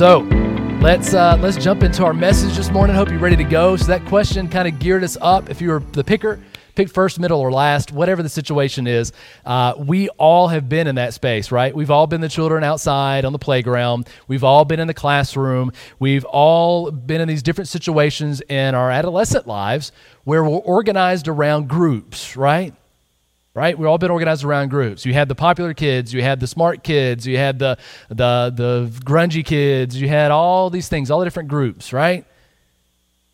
So let's uh, let's jump into our message this morning. Hope you're ready to go. So that question kind of geared us up. If you were the picker, pick first, middle, or last, whatever the situation is. Uh, we all have been in that space, right? We've all been the children outside on the playground. We've all been in the classroom. We've all been in these different situations in our adolescent lives where we're organized around groups, right? Right? We've all been organized around groups. You had the popular kids, you had the smart kids, you had the the the grungy kids, you had all these things, all the different groups, right?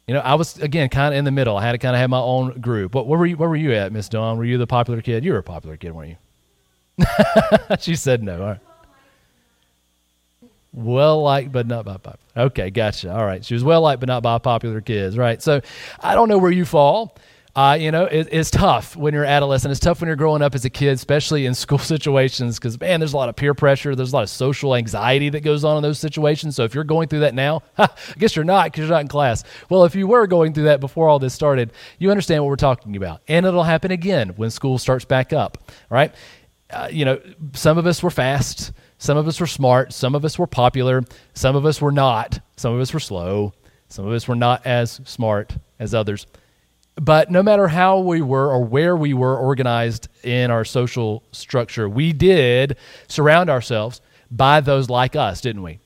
You know, I was again kind of in the middle. I had to kind of have my own group. What where were you? Where were you at, Miss Dawn? Were you the popular kid? You were a popular kid, weren't you? she said no. All right. Well liked, but not by popular. Okay, gotcha. All right. She was well liked, but not by popular kids, right? So I don't know where you fall. Uh, you know, it, it's tough when you're adolescent. It's tough when you're growing up as a kid, especially in school situations, because man, there's a lot of peer pressure. There's a lot of social anxiety that goes on in those situations. So if you're going through that now, I guess you're not because you're not in class. Well, if you were going through that before all this started, you understand what we're talking about, and it'll happen again when school starts back up. Right? Uh, you know, some of us were fast. Some of us were smart. Some of us were popular. Some of us were not. Some of us were slow. Some of us were not as smart as others. But no matter how we were or where we were organized in our social structure, we did surround ourselves by those like us, didn't we?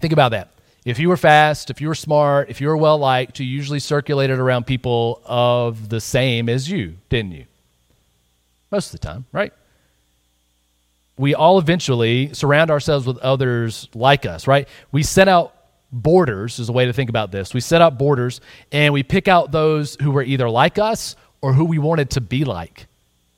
Think about that. If you were fast, if you were smart, if you were well liked, you usually circulated around people of the same as you, didn't you? Most of the time, right? We all eventually surround ourselves with others like us, right? We set out borders is a way to think about this. We set up borders and we pick out those who were either like us or who we wanted to be like.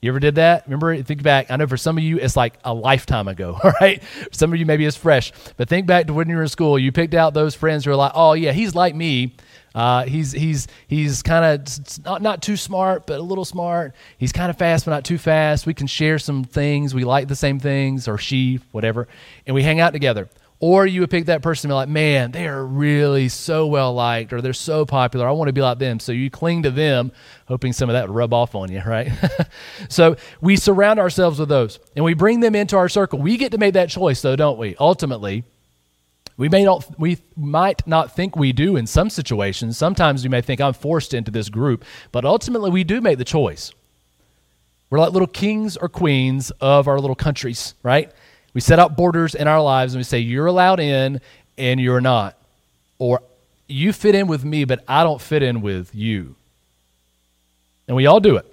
You ever did that? Remember, think back. I know for some of you, it's like a lifetime ago, all right? Some of you, maybe it's fresh. But think back to when you were in school. You picked out those friends who are like, oh, yeah, he's like me. Uh, he's he's he's kind of not, not too smart, but a little smart. He's kind of fast, but not too fast. We can share some things. We like the same things, or she, whatever. And we hang out together. Or you would pick that person and be like, man, they are really so well liked or they're so popular. I want to be like them. So you cling to them, hoping some of that would rub off on you, right? so we surround ourselves with those and we bring them into our circle. We get to make that choice, though, don't we? Ultimately, we may not we might not think we do in some situations. Sometimes we may think I'm forced into this group, but ultimately we do make the choice. We're like little kings or queens of our little countries, right? We set out borders in our lives and we say, you're allowed in and you're not. Or you fit in with me, but I don't fit in with you. And we all do it.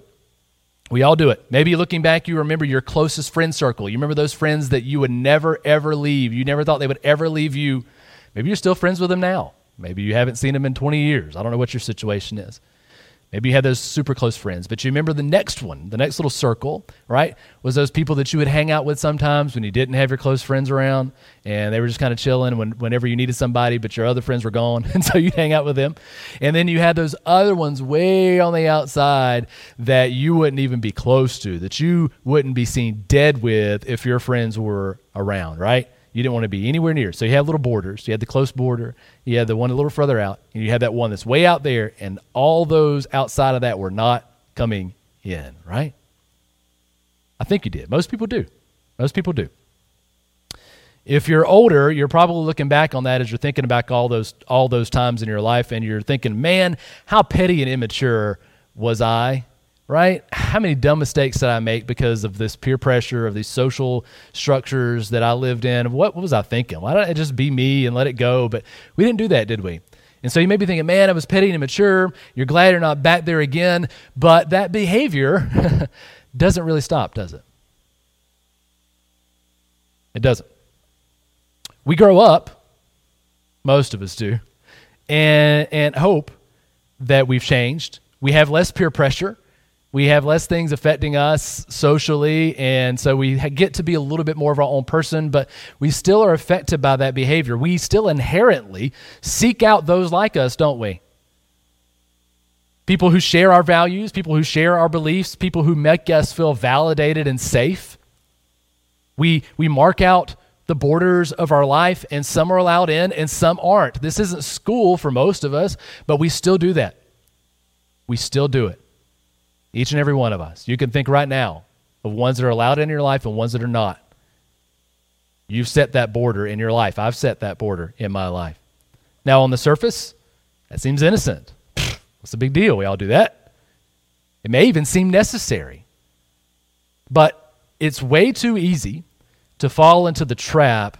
We all do it. Maybe looking back, you remember your closest friend circle. You remember those friends that you would never, ever leave. You never thought they would ever leave you. Maybe you're still friends with them now. Maybe you haven't seen them in 20 years. I don't know what your situation is. Maybe you had those super close friends, but you remember the next one, the next little circle, right? Was those people that you would hang out with sometimes when you didn't have your close friends around and they were just kind of chilling when, whenever you needed somebody, but your other friends were gone. And so you'd hang out with them. And then you had those other ones way on the outside that you wouldn't even be close to, that you wouldn't be seen dead with if your friends were around, right? You didn't want to be anywhere near. So you had little borders. You had the close border. You had the one a little further out, and you had that one that's way out there, and all those outside of that were not coming in, right? I think you did. Most people do. Most people do. If you're older, you're probably looking back on that as you're thinking about all those all those times in your life, and you're thinking, "Man, how petty and immature was I?" Right? How many dumb mistakes did I make because of this peer pressure of these social structures that I lived in? What, was I thinking? Why don't I just be me and let it go? But we didn't do that, did we? And so you may be thinking, man, I was petty and immature. You're glad you're not back there again. But that behavior doesn't really stop, does it? It doesn't. We grow up, most of us do, and, and hope that we've changed. We have less peer pressure we have less things affecting us socially, and so we get to be a little bit more of our own person, but we still are affected by that behavior. We still inherently seek out those like us, don't we? People who share our values, people who share our beliefs, people who make us feel validated and safe. We, we mark out the borders of our life, and some are allowed in and some aren't. This isn't school for most of us, but we still do that. We still do it. Each and every one of us. You can think right now of ones that are allowed in your life and ones that are not. You've set that border in your life. I've set that border in my life. Now, on the surface, that seems innocent. What's the big deal? We all do that. It may even seem necessary. But it's way too easy to fall into the trap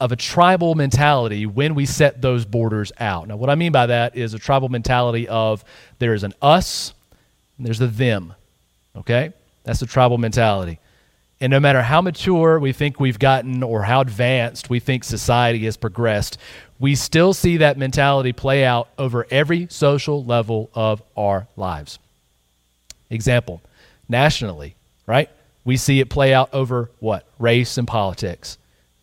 of a tribal mentality when we set those borders out. Now, what I mean by that is a tribal mentality of there is an us and there's the them. Okay? That's the tribal mentality. And no matter how mature we think we've gotten or how advanced we think society has progressed, we still see that mentality play out over every social level of our lives. Example, nationally, right? We see it play out over what? Race and politics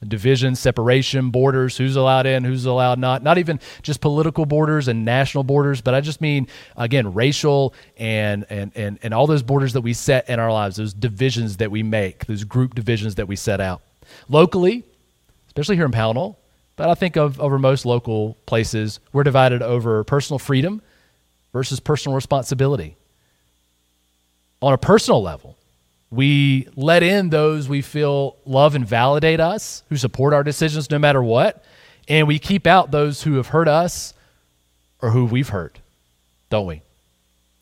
division, separation, borders, who's allowed in, who's allowed not. Not even just political borders and national borders, but I just mean again racial and and and and all those borders that we set in our lives, those divisions that we make, those group divisions that we set out. Locally, especially here in Pownell, but I think of over most local places, we're divided over personal freedom versus personal responsibility. On a personal level, we let in those we feel love and validate us, who support our decisions no matter what. And we keep out those who have hurt us or who we've hurt, don't we?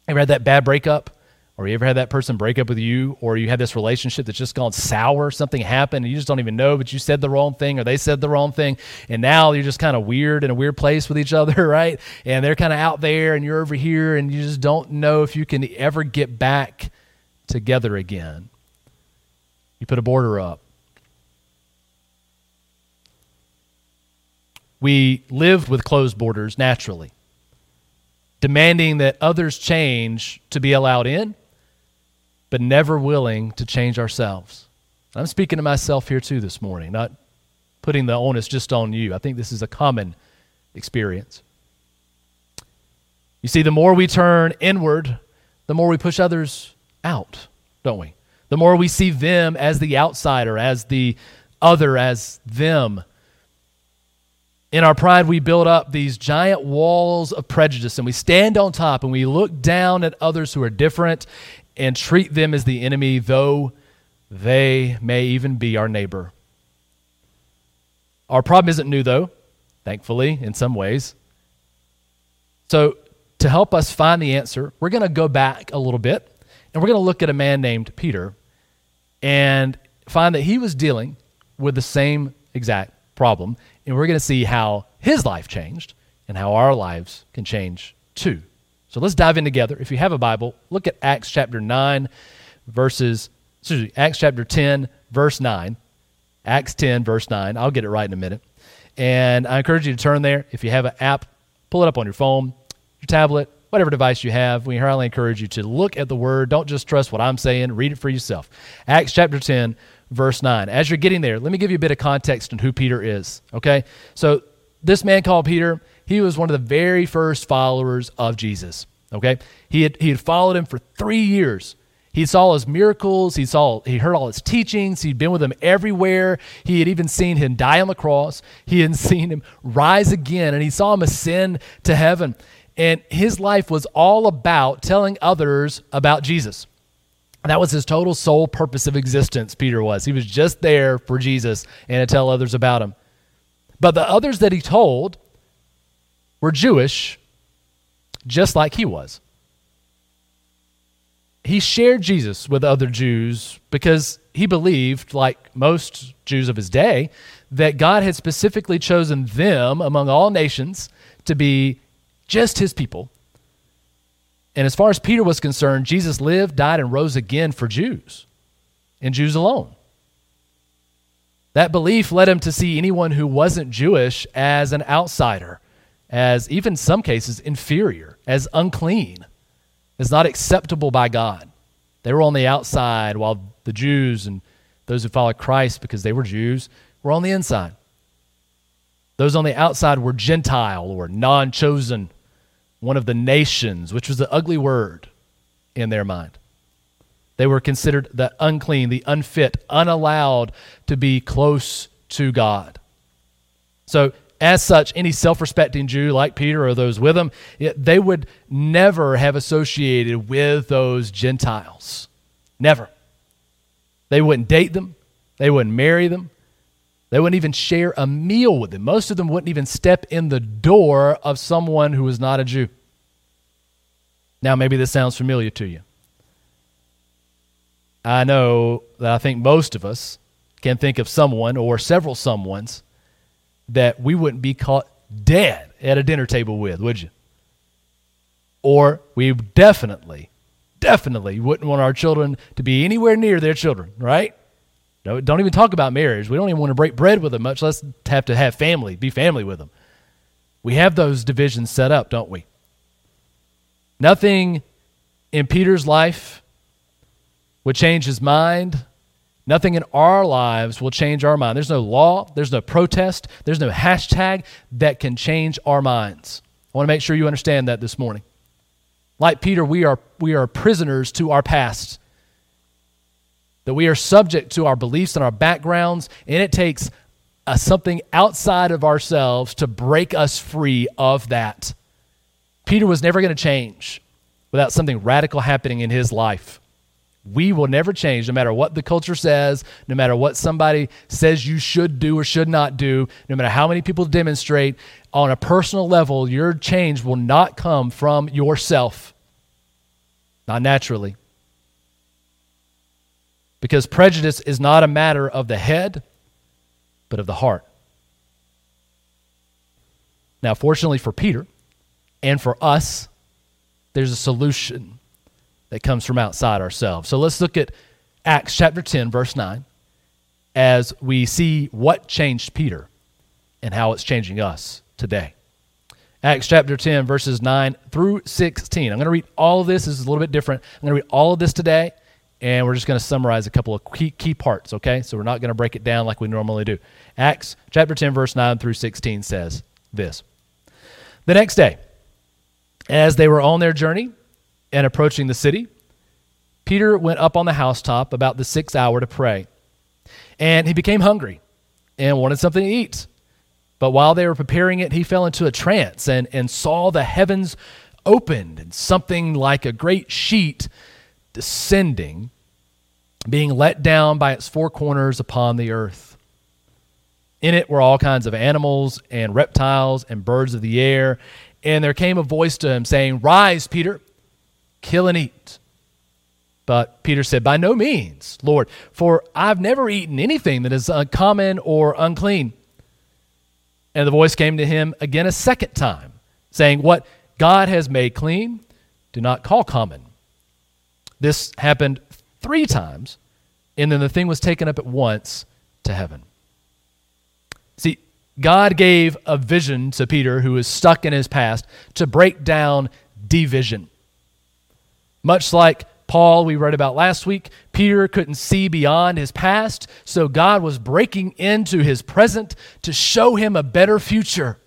Ever had that bad breakup? Or you ever had that person break up with you? Or you had this relationship that's just gone sour? Something happened and you just don't even know, but you said the wrong thing or they said the wrong thing. And now you're just kind of weird in a weird place with each other, right? And they're kind of out there and you're over here and you just don't know if you can ever get back together again. You put a border up. We live with closed borders naturally, demanding that others change to be allowed in, but never willing to change ourselves. I'm speaking to myself here too this morning, not putting the onus just on you. I think this is a common experience. You see, the more we turn inward, the more we push others out, don't we? The more we see them as the outsider, as the other, as them. In our pride, we build up these giant walls of prejudice and we stand on top and we look down at others who are different and treat them as the enemy, though they may even be our neighbor. Our problem isn't new, though, thankfully, in some ways. So, to help us find the answer, we're going to go back a little bit and we're going to look at a man named Peter and find that he was dealing with the same exact problem. And we're going to see how his life changed and how our lives can change too. So let's dive in together. If you have a Bible, look at Acts chapter 9, verses, excuse me, Acts chapter 10, verse 9. Acts 10, verse 9. I'll get it right in a minute. And I encourage you to turn there. If you have an app, pull it up on your phone, your tablet, whatever device you have, we highly encourage you to look at the word. Don't just trust what I'm saying, read it for yourself. Acts chapter 10, verse 9. As you're getting there, let me give you a bit of context on who Peter is, okay? So, this man called Peter, he was one of the very first followers of Jesus, okay? He had, he had followed him for three years. He saw his miracles. He saw he heard all his teachings. He'd been with him everywhere. He had even seen him die on the cross. He had seen him rise again, and he saw him ascend to heaven. And his life was all about telling others about Jesus. That was his total sole purpose of existence, Peter was. He was just there for Jesus and to tell others about him. But the others that he told were Jewish, just like he was. He shared Jesus with other Jews because he believed, like most Jews of his day, that God had specifically chosen them among all nations to be just his people. And as far as Peter was concerned, Jesus lived, died, and rose again for Jews and Jews alone. That belief led him to see anyone who wasn't Jewish as an outsider, as even some cases inferior, as unclean, as not acceptable by God. They were on the outside while the Jews and those who followed Christ because they were Jews were on the inside. Those on the outside were Gentile or non chosen, one of the nations, which was an ugly word in their mind. They were considered the unclean, the unfit, unallowed to be close to God. So, as such, any self respecting Jew like Peter or those with him, they would never have associated with those Gentiles. Never. They wouldn't date them, they wouldn't marry them, They wouldn't even share a meal with them. Most of them wouldn't even step in the door of someone who was not a Jew. Now, maybe this sounds familiar to you. I know that I think most of us can think of someone or several someones that we wouldn't be caught dead at a dinner table with, would you? Or we definitely, definitely wouldn't want our children to be anywhere near their children, right? Don't even talk about marriage. We don't even want to break bread with them, much less have to have family, be family with them. We have those divisions set up, don't we? Nothing in Peter's life would change his mind. Nothing in our lives will change our mind. There's no law, there's no protest, there's no hashtag that can change our minds. I want to make sure you understand that this morning. Like Peter, we are, we are prisoners to our past, that we are subject to our beliefs and our backgrounds, and it takes a, something outside of ourselves to break us free of that. Peter was never going to change without something radical happening in his life. We will never change no matter what the culture says, no matter what somebody says you should do or should not do, no matter how many people demonstrate. On a personal level, your change will not come from yourself, not naturally. Because prejudice is not a matter of the head, but of the heart. Now, fortunately for Peter and for us, there's a solution that comes from outside ourselves. So let's look at Acts chapter 10, verse 9, as we see what changed Peter and how it's changing us today. Acts chapter 10, verses 9 through 16. I'm going to read all of this. This is a little bit different. I'm going to read all of this today, and we're just going to summarize a couple of key, key parts, okay? So we're not going to break it down like we normally do. Acts chapter 10, verse 9 through 16 says this The next day, as they were on their journey, and approaching the city, Peter went up on the housetop about the sixth hour to pray. And he became hungry and wanted something to eat. But while they were preparing it, he fell into a trance and, and saw the heavens opened and something like a great sheet descending, being let down by its four corners upon the earth. In it were all kinds of animals and reptiles and birds of the air. And there came a voice to him saying, Rise, Peter kill and eat. But Peter said, By no means, Lord, for I've never eaten anything that is uncommon or unclean. And the voice came to him again a second time, saying, What God has made clean, do not call common. This happened three times, and then the thing was taken up at once to heaven. See, God gave a vision to Peter, who was stuck in his past, to break down division. Much like Paul, we read about last week, Peter couldn't see beyond his past, so God was breaking into his present to show him a better future.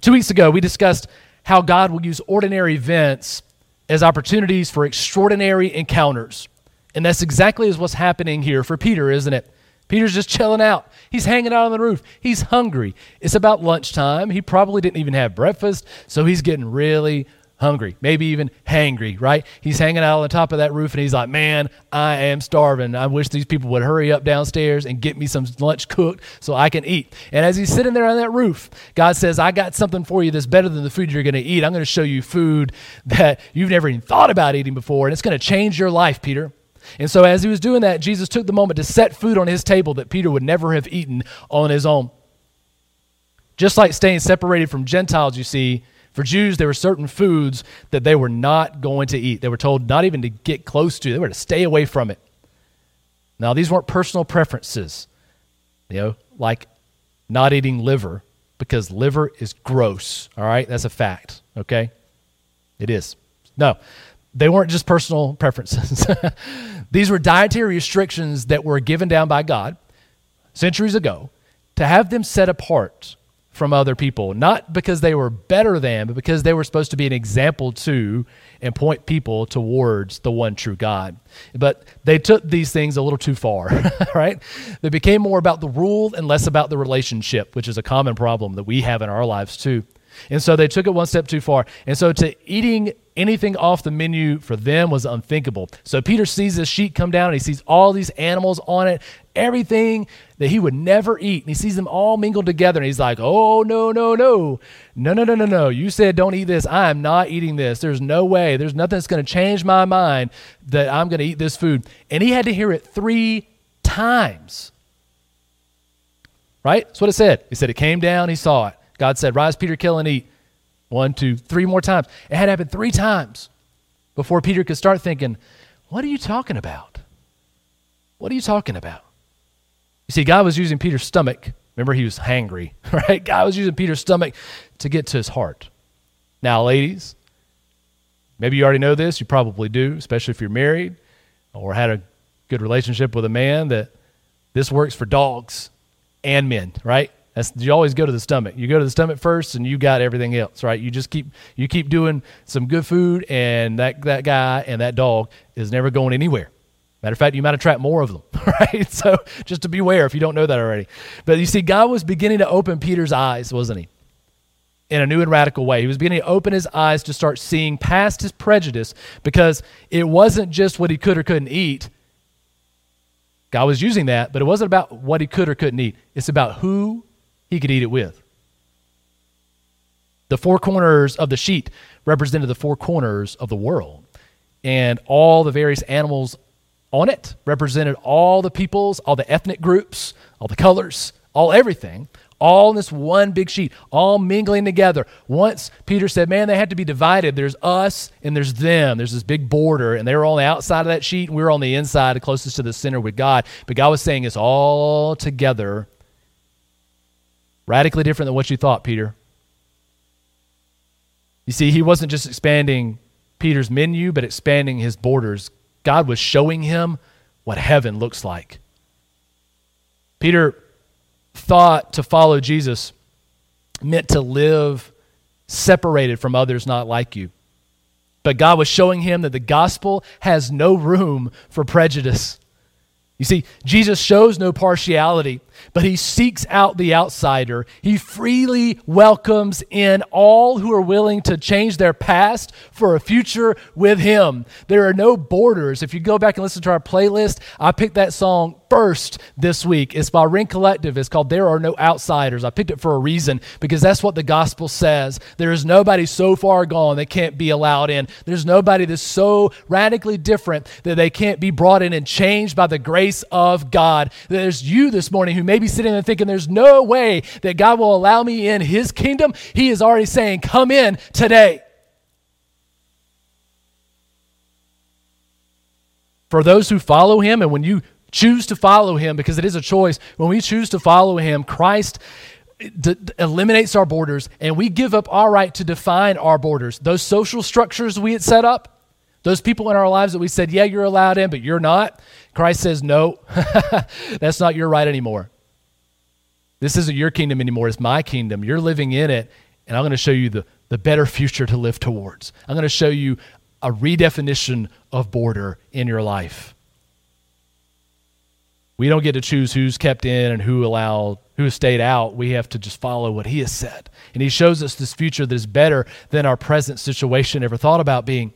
Two weeks ago, we discussed how God will use ordinary events as opportunities for extraordinary encounters. And that's exactly what's happening here for Peter, isn't it? Peter's just chilling out. He's hanging out on the roof. He's hungry. It's about lunchtime. He probably didn't even have breakfast, so he's getting really hungry, maybe even hangry, right? He's hanging out on the top of that roof and he's like, Man, I am starving. I wish these people would hurry up downstairs and get me some lunch cooked so I can eat. And as he's sitting there on that roof, God says, I got something for you that's better than the food you're going to eat. I'm going to show you food that you've never even thought about eating before, and it's going to change your life, Peter. And so, as he was doing that, Jesus took the moment to set food on his table that Peter would never have eaten on his own. Just like staying separated from Gentiles, you see, for Jews, there were certain foods that they were not going to eat. They were told not even to get close to, they were to stay away from it. Now, these weren't personal preferences, you know, like not eating liver, because liver is gross, all right? That's a fact, okay? It is. No, they weren't just personal preferences. these were dietary restrictions that were given down by God centuries ago to have them set apart from other people, not because they were better than, but because they were supposed to be an example to and point people towards the one true God. But they took these things a little too far, right? They became more about the rule and less about the relationship, which is a common problem that we have in our lives too. And so they took it one step too far. And so to eating anything off the menu for them was unthinkable. So Peter sees this sheet come down and he sees all these animals on it, everything that he would never eat. And he sees them all mingled together and he's like, oh, no, no, no. No, no, no, no, no. You said don't eat this. I am not eating this. There's no way. There's nothing that's going to change my mind that I'm going to eat this food. And he had to hear it three times. Right? That's what it said. He said it came down, he saw it. God said, Rise, Peter, kill and eat. One, two, three more times. It had happened three times before Peter could start thinking, What are you talking about? What are you talking about? You see, God was using Peter's stomach. Remember, he was hangry, right? God was using Peter's stomach to get to his heart. Now, ladies, maybe you already know this. You probably do, especially if you're married or had a good relationship with a man, that this works for dogs and men, right? That's, you always go to the stomach. You go to the stomach first, and you got everything else, right? You just keep you keep doing some good food, and that that guy and that dog is never going anywhere. Matter of fact, you might attract more of them, right? So just to beware if you don't know that already. But you see, God was beginning to open Peter's eyes, wasn't he? In a new and radical way. He was beginning to open his eyes to start seeing past his prejudice because it wasn't just what he could or couldn't eat. God was using that, but it wasn't about what he could or couldn't eat. It's about who he could eat it with. The four corners of the sheet represented the four corners of the world, and all the various animals on it represented all the peoples, all the ethnic groups, all the colors, all everything, all in this one big sheet, all mingling together. Once Peter said, Man, they had to be divided. There's us and there's them. There's this big border, and they were on the outside of that sheet, and we were on the inside, closest to the center with God. But God was saying it's all together Radically different than what you thought, Peter. You see, he wasn't just expanding Peter's menu, but expanding his borders. God was showing him what heaven looks like. Peter thought to follow Jesus meant to live separated from others not like you. But God was showing him that the gospel has no room for prejudice. You see, Jesus shows no partiality, but he seeks out the outsider. He freely welcomes in all who are willing to change their past for a future with him. There are no borders. If you go back and listen to our playlist, I picked that song first this week. It's by Rend Collective. It's called There Are No Outsiders. I picked it for a reason because that's what the gospel says. There is nobody so far gone that can't be allowed in. There's nobody that's so radically different that they can't be brought in and changed by the grace of God. There's you this morning who may be sitting there thinking, there's no way that God will allow me in his kingdom. He is already saying, come in today. For those who follow him, and when you choose to follow him because it is a choice. When we choose to follow him, Christ d- eliminates our borders and we give up our right to define our borders. Those social structures we had set up, those people in our lives that we said, yeah, you're allowed in, but you're not. Christ says, no, that's not your right anymore. This isn't your kingdom anymore. It's my kingdom. You're living in it, and I'm going to show you the, the better future to live towards. I'm going to show you a redefinition of border in your life. We don't get to choose who's kept in and who allowed who stayed out. We have to just follow what he has said. And he shows us this future that is better than our present situation ever thought about being.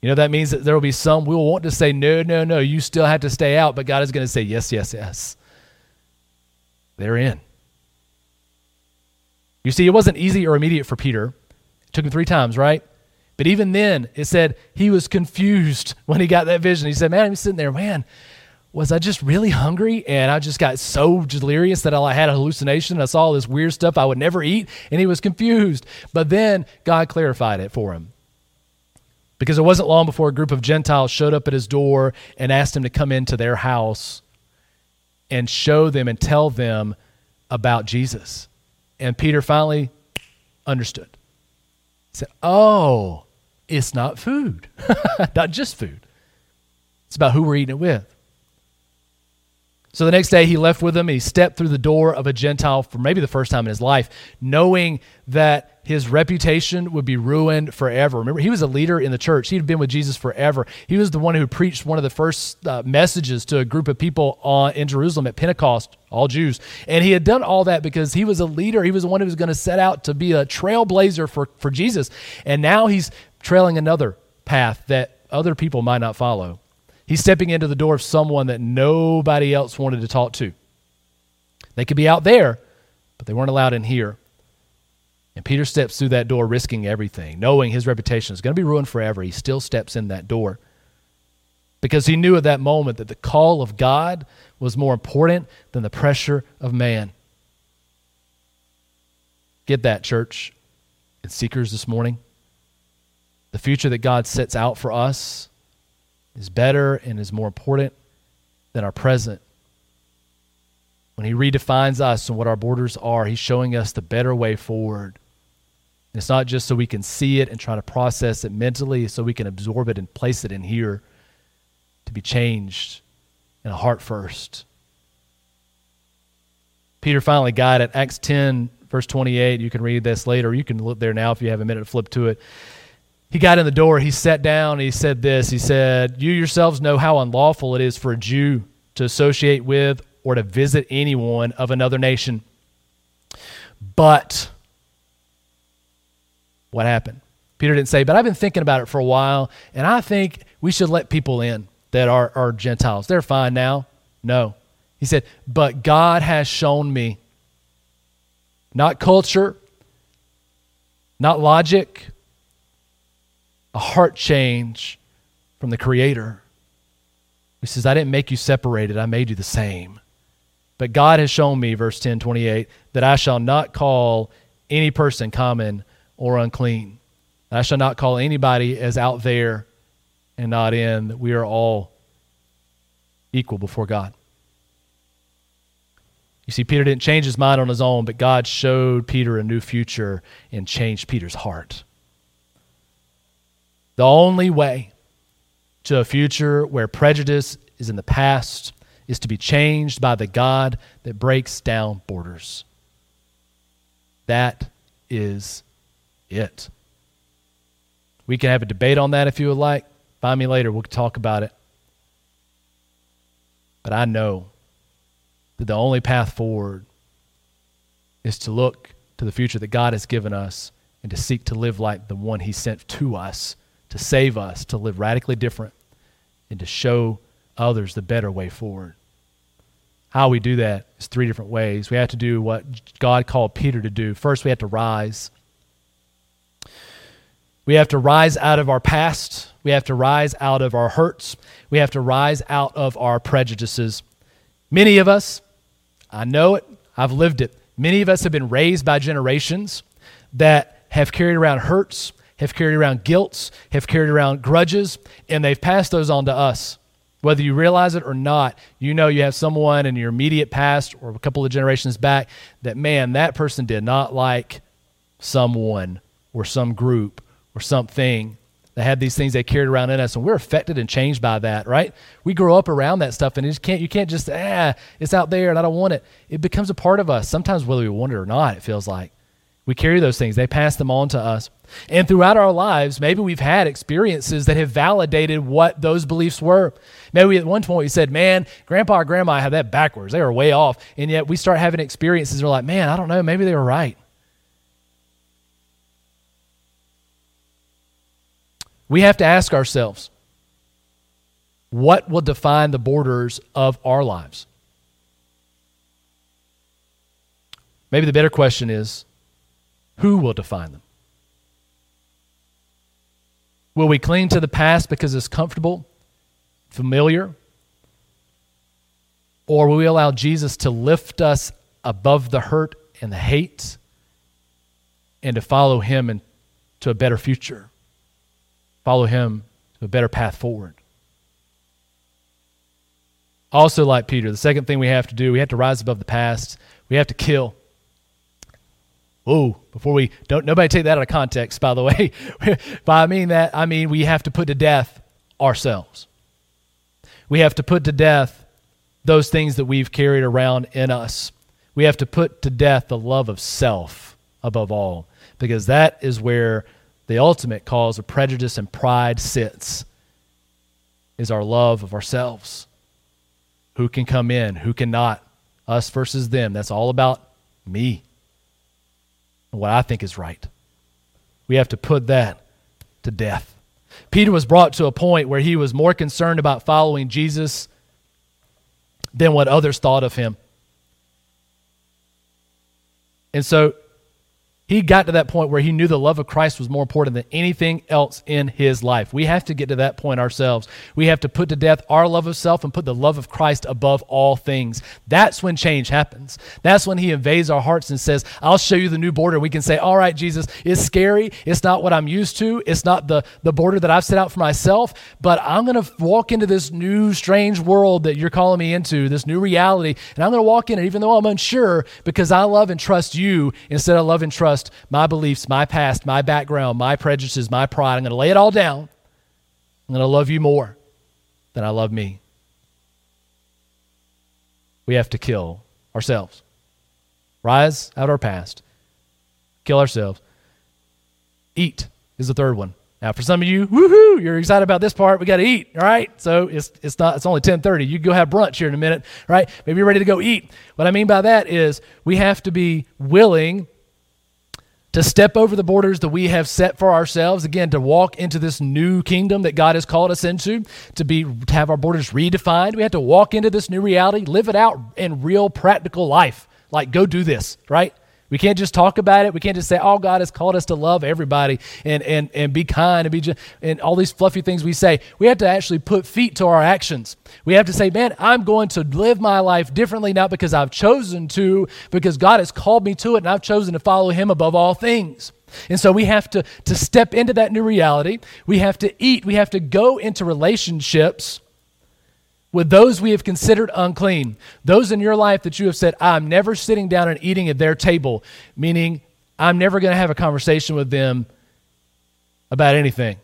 You know, that means that there will be some we will want to say, no, no, no, you still have to stay out, but God is going to say, yes, yes, yes. They're in. You see, it wasn't easy or immediate for Peter. It took him three times, right? But even then, it said he was confused when he got that vision. He said, Man, I'm sitting there, man, was I just really hungry and I just got so delirious that I had a hallucination. I saw all this weird stuff I would never eat and he was confused. But then God clarified it for him. Because it wasn't long before a group of Gentiles showed up at his door and asked him to come into their house and show them and tell them about Jesus. And Peter finally understood. He said, Oh, it's not food, not just food. It's about who we're eating it with. So the next day he left with them. He stepped through the door of a Gentile for maybe the first time in his life, knowing that his reputation would be ruined forever. Remember, he was a leader in the church. He'd been with Jesus forever. He was the one who preached one of the first uh, messages to a group of people on, in Jerusalem at Pentecost, all Jews. And he had done all that because he was a leader. He was the one who was going to set out to be a trailblazer for, for Jesus. And now he's trailing another path that other people might not follow. He's stepping into the door of someone that nobody else wanted to talk to. They could be out there, but they weren't allowed in here. And Peter steps through that door, risking everything, knowing his reputation is going to be ruined forever. He still steps in that door because he knew at that moment that the call of God was more important than the pressure of man. Get that, church and seekers, this morning. The future that God sets out for us is better and is more important than our present. When He redefines us and what our borders are, He's showing us the better way forward. It's not just so we can see it and try to process it mentally, so we can absorb it and place it in here to be changed in a heart first. Peter finally got it. Acts 10, verse 28. You can read this later. You can look there now if you have a minute to flip to it he got in the door, he sat down, he said this. He said, You yourselves know how unlawful it is for a Jew to associate with or to visit anyone of another nation. But what happened? Peter didn't say, But I've been thinking about it for a while, and I think we should let people in that are, are Gentiles. They're fine now. No. He said, But God has shown me, not culture, not logic, a heart change from the Creator. He says, I didn't make you separated, I made you the same. But God has shown me, verse 10 28, that I shall not call any person common or unclean. I shall not call anybody as out there and not in, that we are all equal before God. You see, Peter didn't change his mind on his own, but God showed Peter a new future and changed Peter's heart. The only way to a future where prejudice is in the past is to be changed by the God that breaks down borders. That is it. We can have a debate on that if you would like. Find me later. We'll talk about it. But I know that the only path forward is to look to the future that God has given us and to seek to live like the one He sent to us to save us, to live radically different, and to show others the better way forward. How we do that is three different ways. We have to do what God called Peter to do. First, we have to rise. We have to rise out of our past. We have to rise out of our hurts. We have to rise out of our prejudices. Many of us, I know it, I've lived it. Many of us have been raised by generations that have carried around hurts have carried around guilt, have carried around grudges, and they've passed those on to us. Whether you realize it or not, you know you have someone in your immediate past or a couple of generations back that, man, that person did not like someone or some group or something They had these things they carried around in us, and we're affected and changed by that, right? We grow up around that stuff, and you can't you can't just ah, it's out there and I don't want it. It becomes a part of us. Sometimes whether we want it or not, it feels like we carry those things. They pass them on to us. And throughout our lives, maybe we've had experiences that have validated what those beliefs were. Maybe at one point we said, man, grandpa or grandma had that backwards. They were way off. And yet we start having experiences and we're like, man, I don't know, maybe they were right. We have to ask ourselves, what will define the borders of our lives? Maybe the better question is, who will define them? Will we cling to the past because it's comfortable, familiar? Or will we allow Jesus to lift us above the hurt and the hate and to follow him into a better future? Follow him to a better path forward. Also, like Peter, the second thing we have to do, we have to rise above the past. We have to kill. Oh, before we don't nobody take that out of context, by the way. by I mean that, I mean we have to put to death ourselves. We have to put to death those things that we've carried around in us. We have to put to death the love of self above all, because that is where the ultimate cause of prejudice and pride sits is our love of ourselves. Who can come in, who cannot, us versus them. That's all about me and what I think is right. We have to put that to death. Peter was brought to a point where he was more concerned about following Jesus than what others thought of him. And so he got to that point where he knew the love of Christ was more important than anything else in his life. We have to get to that point ourselves. We have to put to death our love of self and put the love of Christ above all things. That's when change happens. That's when he invades our hearts and says, I'll show you the new border. We can say, All right, Jesus, it's scary. It's not what I'm used to. It's not the, the border that I've set out for myself, but I'm going to walk into this new, strange world that you're calling me into, this new reality. And I'm going to walk in it, even though I'm unsure, because I love and trust you instead of love and trust trust my beliefs, my past, my background, my prejudices, my pride. I'm going to lay it all down. I'm going to love you more than I love me. We have to kill ourselves. Rise out our past. Kill ourselves. Eat is the third one. Now, for some of you, woohoo, you're excited about this part. We got to eat, all right? So it's it's not it's only 10:30. You can go have brunch here in a minute, right? Maybe you're ready to go eat. What I mean by that is we have to be willing to step over the borders that we have set for ourselves again to walk into this new kingdom that god has called us into to be to have our borders redefined. We have to walk into this new reality live it out in real practical life. Like go do this right we can't just talk about it. We can't just say, "Oh, God has called us to love everybody and and and be kind and be just, and all these fluffy things we say." We have to actually put feet to our actions. We have to say, "Man, I'm going to live my life differently not because I've chosen to, because God has called me to it, and I've chosen to follow Him above all things." And so we have to to step into that new reality. We have to eat. We have to go into relationships with those we have considered unclean, those in your life that you have said, I'm never sitting down and eating at their table, meaning I'm never going to have a conversation with them about anything.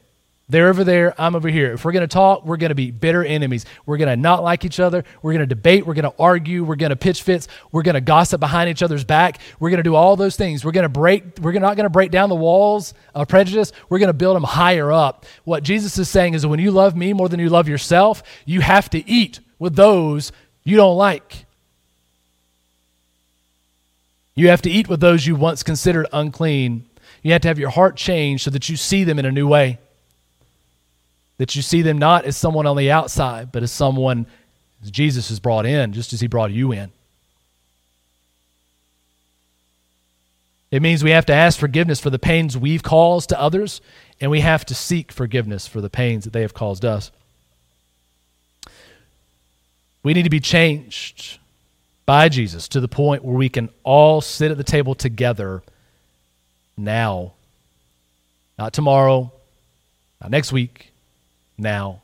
They're over there, I'm over here. If we're going to talk, we're going to be bitter enemies. We're going to not like each other. We're going to debate. We're going to argue. We're going to pitch fits. We're going to gossip behind each other's back. We're going to do all those things. We're going to break, we're not going to break down the walls of prejudice. We're going to build them higher up. What Jesus is saying is when you love me more than you love yourself, you have to eat with those you don't like. You have to eat with those you once considered unclean. You have to have your heart changed so that you see them in a new way that you see them not as someone on the outside, but as someone Jesus has brought in, just as he brought you in. It means we have to ask forgiveness for the pains we've caused to others, and we have to seek forgiveness for the pains that they have caused us. We need to be changed by Jesus to the point where we can all sit at the table together now. Not tomorrow, not next week, now,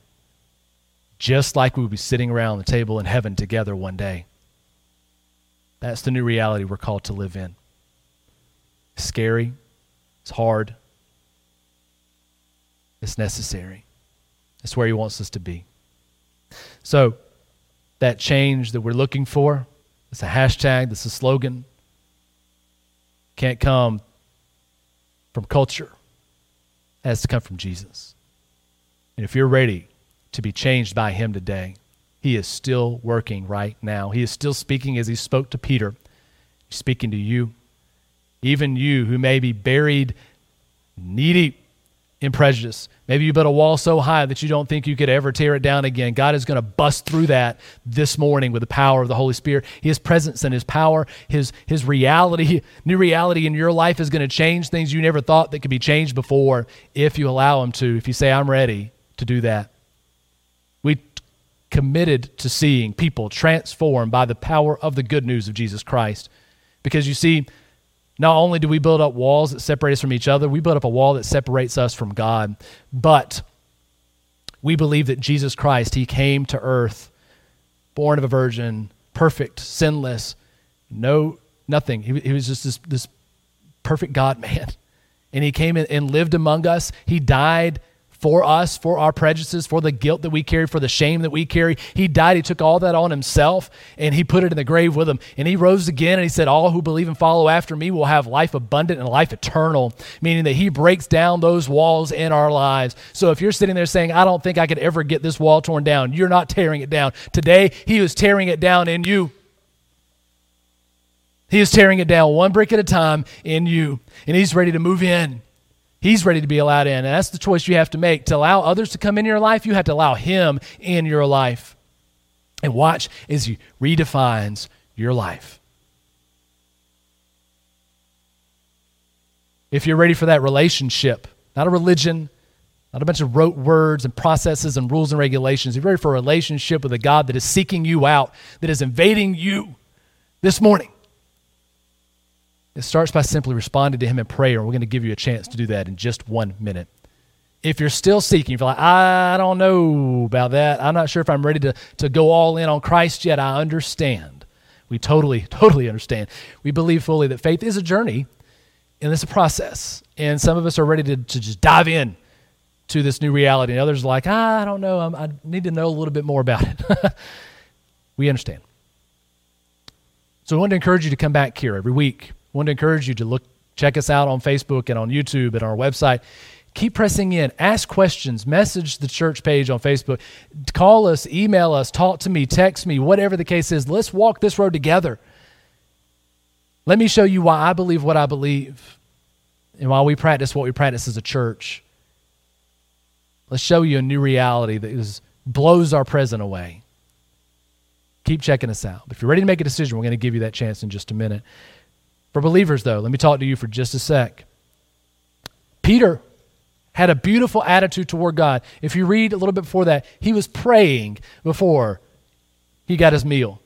just like we will be sitting around the table in heaven together one day. That's the new reality we're called to live in. It's scary, it's hard, it's necessary. It's where He wants us to be. So, that change that we're looking for, it's a hashtag, it's a slogan, can't come from culture, it has to come from Jesus. And if you're ready to be changed by Him today, He is still working right now. He is still speaking as He spoke to Peter, He's speaking to you. Even you who may be buried knee deep in prejudice. Maybe you built a wall so high that you don't think you could ever tear it down again. God is going to bust through that this morning with the power of the Holy Spirit. His presence and His power, His, His reality, new reality in your life is going to change things you never thought that could be changed before if you allow Him to. If you say, I'm ready, to do that. We committed to seeing people transformed by the power of the good news of Jesus Christ. Because you see, not only do we build up walls that separate us from each other, we build up a wall that separates us from God. But we believe that Jesus Christ, He came to earth, born of a virgin, perfect, sinless, no, nothing. He, he was just this, this perfect God man. And He came and lived among us. He died for us, for our prejudices, for the guilt that we carry, for the shame that we carry. He died. He took all that on himself and he put it in the grave with him. And he rose again and he said, All who believe and follow after me will have life abundant and life eternal, meaning that he breaks down those walls in our lives. So if you're sitting there saying, I don't think I could ever get this wall torn down, you're not tearing it down. Today, he is tearing it down in you. He is tearing it down one brick at a time in you, and he's ready to move in. He's ready to be allowed in. And that's the choice you have to make. To allow others to come in your life, you have to allow Him in your life. And watch as He redefines your life. If you're ready for that relationship, not a religion, not a bunch of rote words and processes and rules and regulations. If you're ready for a relationship with a God that is seeking you out, that is invading you this morning. It starts by simply responding to Him in prayer. We're going to give you a chance to do that in just one minute. If you're still seeking, if you're like, I don't know about that, I'm not sure if I'm ready to, to go all in on Christ yet, I understand. We totally, totally understand. We believe fully that faith is a journey and it's a process. And some of us are ready to, to just dive in to this new reality. And others are like, I don't know. I'm, i need to know a little bit more about it. we understand. So I want to encourage you to come back here every week want to encourage you to look, check us out on Facebook and on YouTube and our website. Keep pressing in, ask questions, message the church page on Facebook, call us, email us, talk to me, text me, whatever the case is. Let's walk this road together. Let me show you why I believe what I believe and why we practice what we practice as a church. Let's show you a new reality that is, blows our present away. Keep checking us out. If you're ready to make a decision, we're going to give you that chance in just a minute. For believers, though, let me talk to you for just a sec. Peter had a beautiful attitude toward God. If you read a little bit before that, he was praying before he got his meal.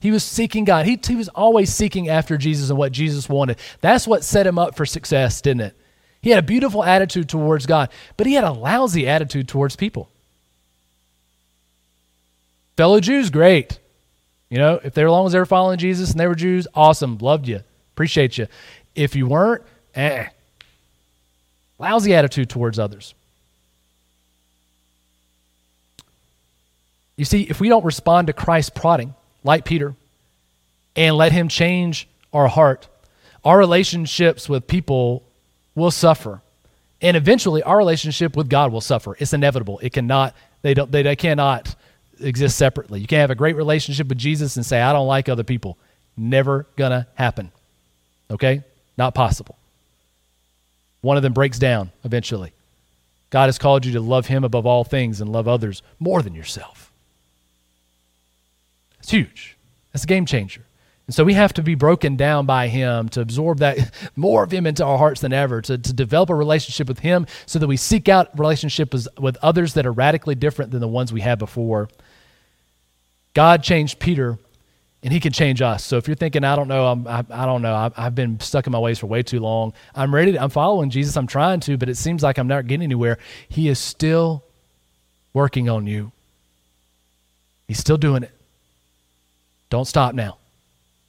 He was seeking God. He, he was always seeking after Jesus and what Jesus wanted. That's what set him up for success, didn't it? He had a beautiful attitude towards God, but he had a lousy attitude towards people. Fellow Jews, great. You know, if they're as long as they were following Jesus and they were Jews, awesome, loved you. Appreciate you. If you weren't, eh. Lousy attitude towards others. You see, if we don't respond to Christ's prodding, like Peter, and let Him change our heart, our relationships with people will suffer. And eventually, our relationship with God will suffer. It's inevitable. It cannot, they, don't, they, they cannot exist separately. You can't have a great relationship with Jesus and say, I don't like other people. Never gonna happen. Okay? Not possible. One of them breaks down eventually. God has called you to love Him above all things and love others more than yourself. It's huge. That's a game changer. And so we have to be broken down by Him to absorb that more of Him into our hearts than ever, to, to develop a relationship with Him so that we seek out relationships with others that are radically different than the ones we had before. God changed Peter and he can change us. So if you're thinking, I don't know, I'm, I, I don't know, I've, I've, been stuck in my ways for way too long. I'm ready. To, I'm following Jesus. I'm trying to, but it seems like I'm not getting anywhere. He is still working on you. He's still doing it. Don't stop now.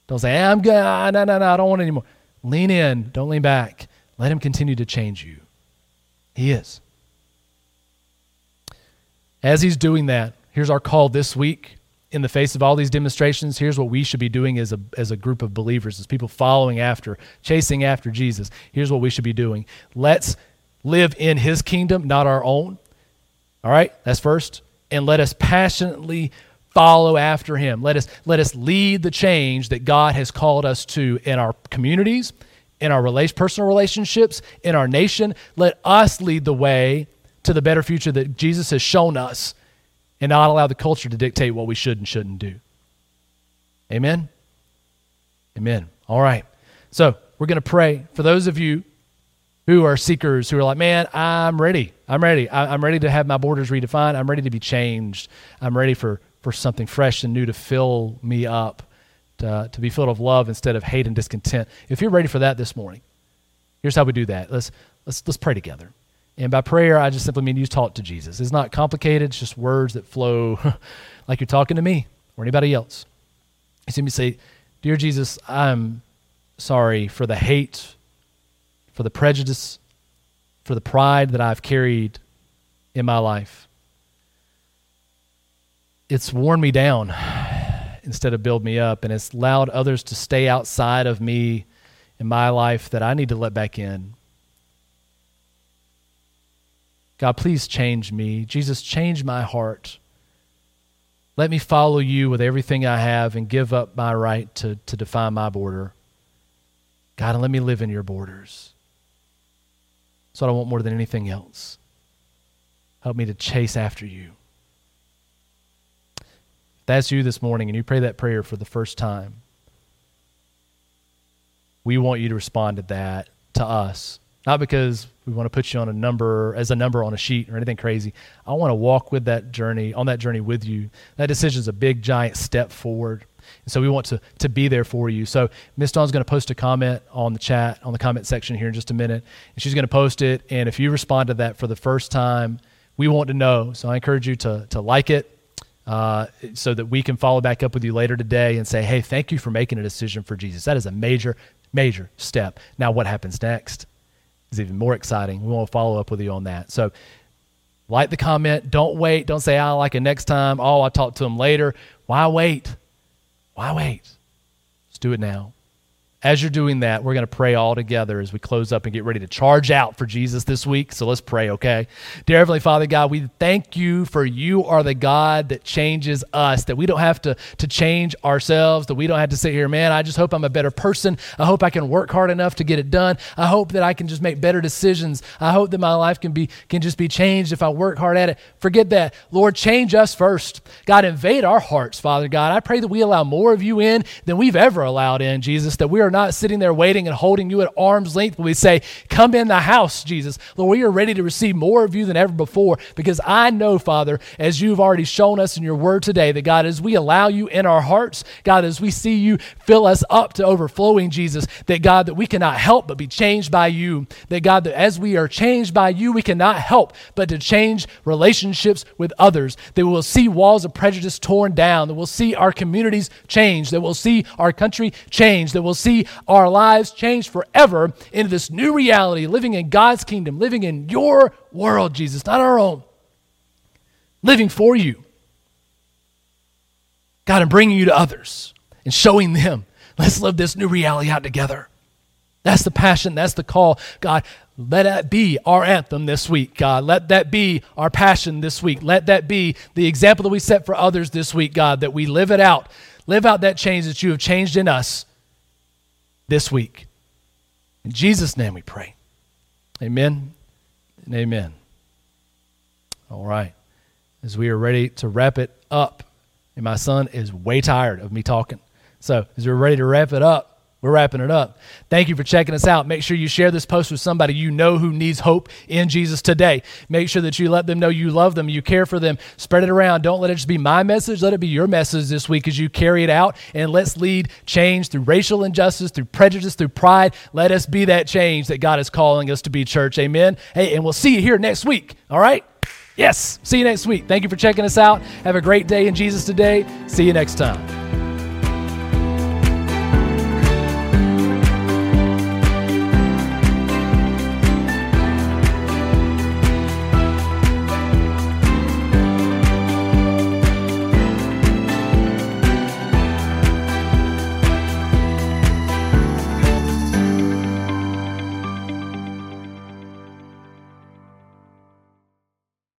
Don't say, I'm good. No, no, no, I don't want it anymore. Lean in. Don't lean back. Let him continue to change you. He is. As he's doing that, here's our call this week in the face of all these demonstrations, here's what we should be doing as a, as a group of believers, as people following after, chasing after Jesus. Here's what we should be doing. Let's live in his kingdom, not our own. All right, that's first. And let us passionately follow after him. Let us, let us lead the change that God has called us to in our communities, in our relation, personal relationships, in our nation. Let us lead the way to the better future that Jesus has shown us and not allow the culture to dictate what we should and shouldn't do. Amen? Amen. All right. So we're going to pray for those of you who are seekers who are like, man, I'm ready. I'm ready. I, am ready to have my borders redefined. I'm ready to be changed. I'm ready for, for something fresh and new to fill me up, to, to be filled of love instead of hate and discontent. If you're ready for that this morning, here's how we do that. Let's, let's, let's pray together. And by prayer, I just simply mean you talk to Jesus. It's not complicated, it's just words that flow like you're talking to me or anybody else. You me say, Dear Jesus, I'm sorry for the hate, for the prejudice, for the pride that I've carried in my life. It's worn me down instead of build me up, and it's allowed others to stay outside of me in my life that I need to let back in. God, please change me. Jesus, change my heart. Let me follow you with everything I have and give up my right to, to define my border. God, and let me live in your borders. That's what I want more than anything else. Help me to chase after you. If that's you this morning and you pray that prayer for the first time, we want you to respond to that to us. Not because we want to put you on a number as a number on a sheet or anything crazy. I want to walk with that journey, on that journey with you. That decision is a big, giant step forward. And so we want to, to be there for you. So Miss Dawn's going to post a comment on the chat, on the comment section here in just a minute. And she's going to post it. And if you respond to that for the first time, we want to know. So I encourage you to, to like it uh, so that we can follow back up with you later today and say, hey, thank you for making a decision for Jesus. That is a major, major step. Now, what happens next is even more exciting. We want to follow up with you on that. So, like the comment. Don't wait. Don't say, I'll like it next time. Oh, I'll talk to him later. Why wait? Why wait? Let's do it now. As you're doing that, we're going to pray all together as we close up and get ready to charge out for Jesus this week. So let's pray, okay? Dear Heavenly Father, God, we thank you for you are the God that changes us, that we don't have to, to change ourselves, that we don't have to sit here, man, I just hope I'm a better person. I hope I can work hard enough to get it done. I hope that I can just make better decisions. I hope that my life can be can just be changed if I work hard at it. Forget that. Lord, change us first. God, invade our hearts, Father God. I pray that we allow more of you in than we've ever allowed in, Jesus, that we are not sitting there waiting and holding you at arm's length, we say, Come in the house, Jesus. Lord, we are ready to receive more of you than ever before because I know, Father, as you've already shown us in your word today, that God, as we allow you in our hearts, God, as we see you fill us up to overflowing, Jesus, that God, that we cannot help but be changed by you. That God, that as we are changed by you, we cannot help but to change relationships with others. That we'll see walls of prejudice torn down, that we'll see our communities change, that we'll see our country change, that we'll our lives changed forever into this new reality, living in God's kingdom, living in your world, Jesus, not our own. Living for you. God, and bringing you to others and showing them. Let's live this new reality out together. That's the passion. That's the call. God, let that be our anthem this week, God. Let that be our passion this week. Let that be the example that we set for others this week, God, that we live it out. Live out that change that you have changed in us this week. In Jesus' name we pray. Amen and amen. All right. As we are ready to wrap it up, and my son is way tired of me talking. So, as we're ready to wrap it up, we're wrapping it up. Thank you for checking us out. Make sure you share this post with somebody you know who needs hope in Jesus today. Make sure that you let them know you love them, you care for them. Spread it around. Don't let it just be my message. Let it be your message this week as you carry it out. And let's lead change through racial injustice, through prejudice, through pride. Let us be that change that God is calling us to be, church. Amen. Hey, and we'll see you here next week. All right? Yes. See you next week. Thank you for checking us out. Have a great day in Jesus today. See you next time.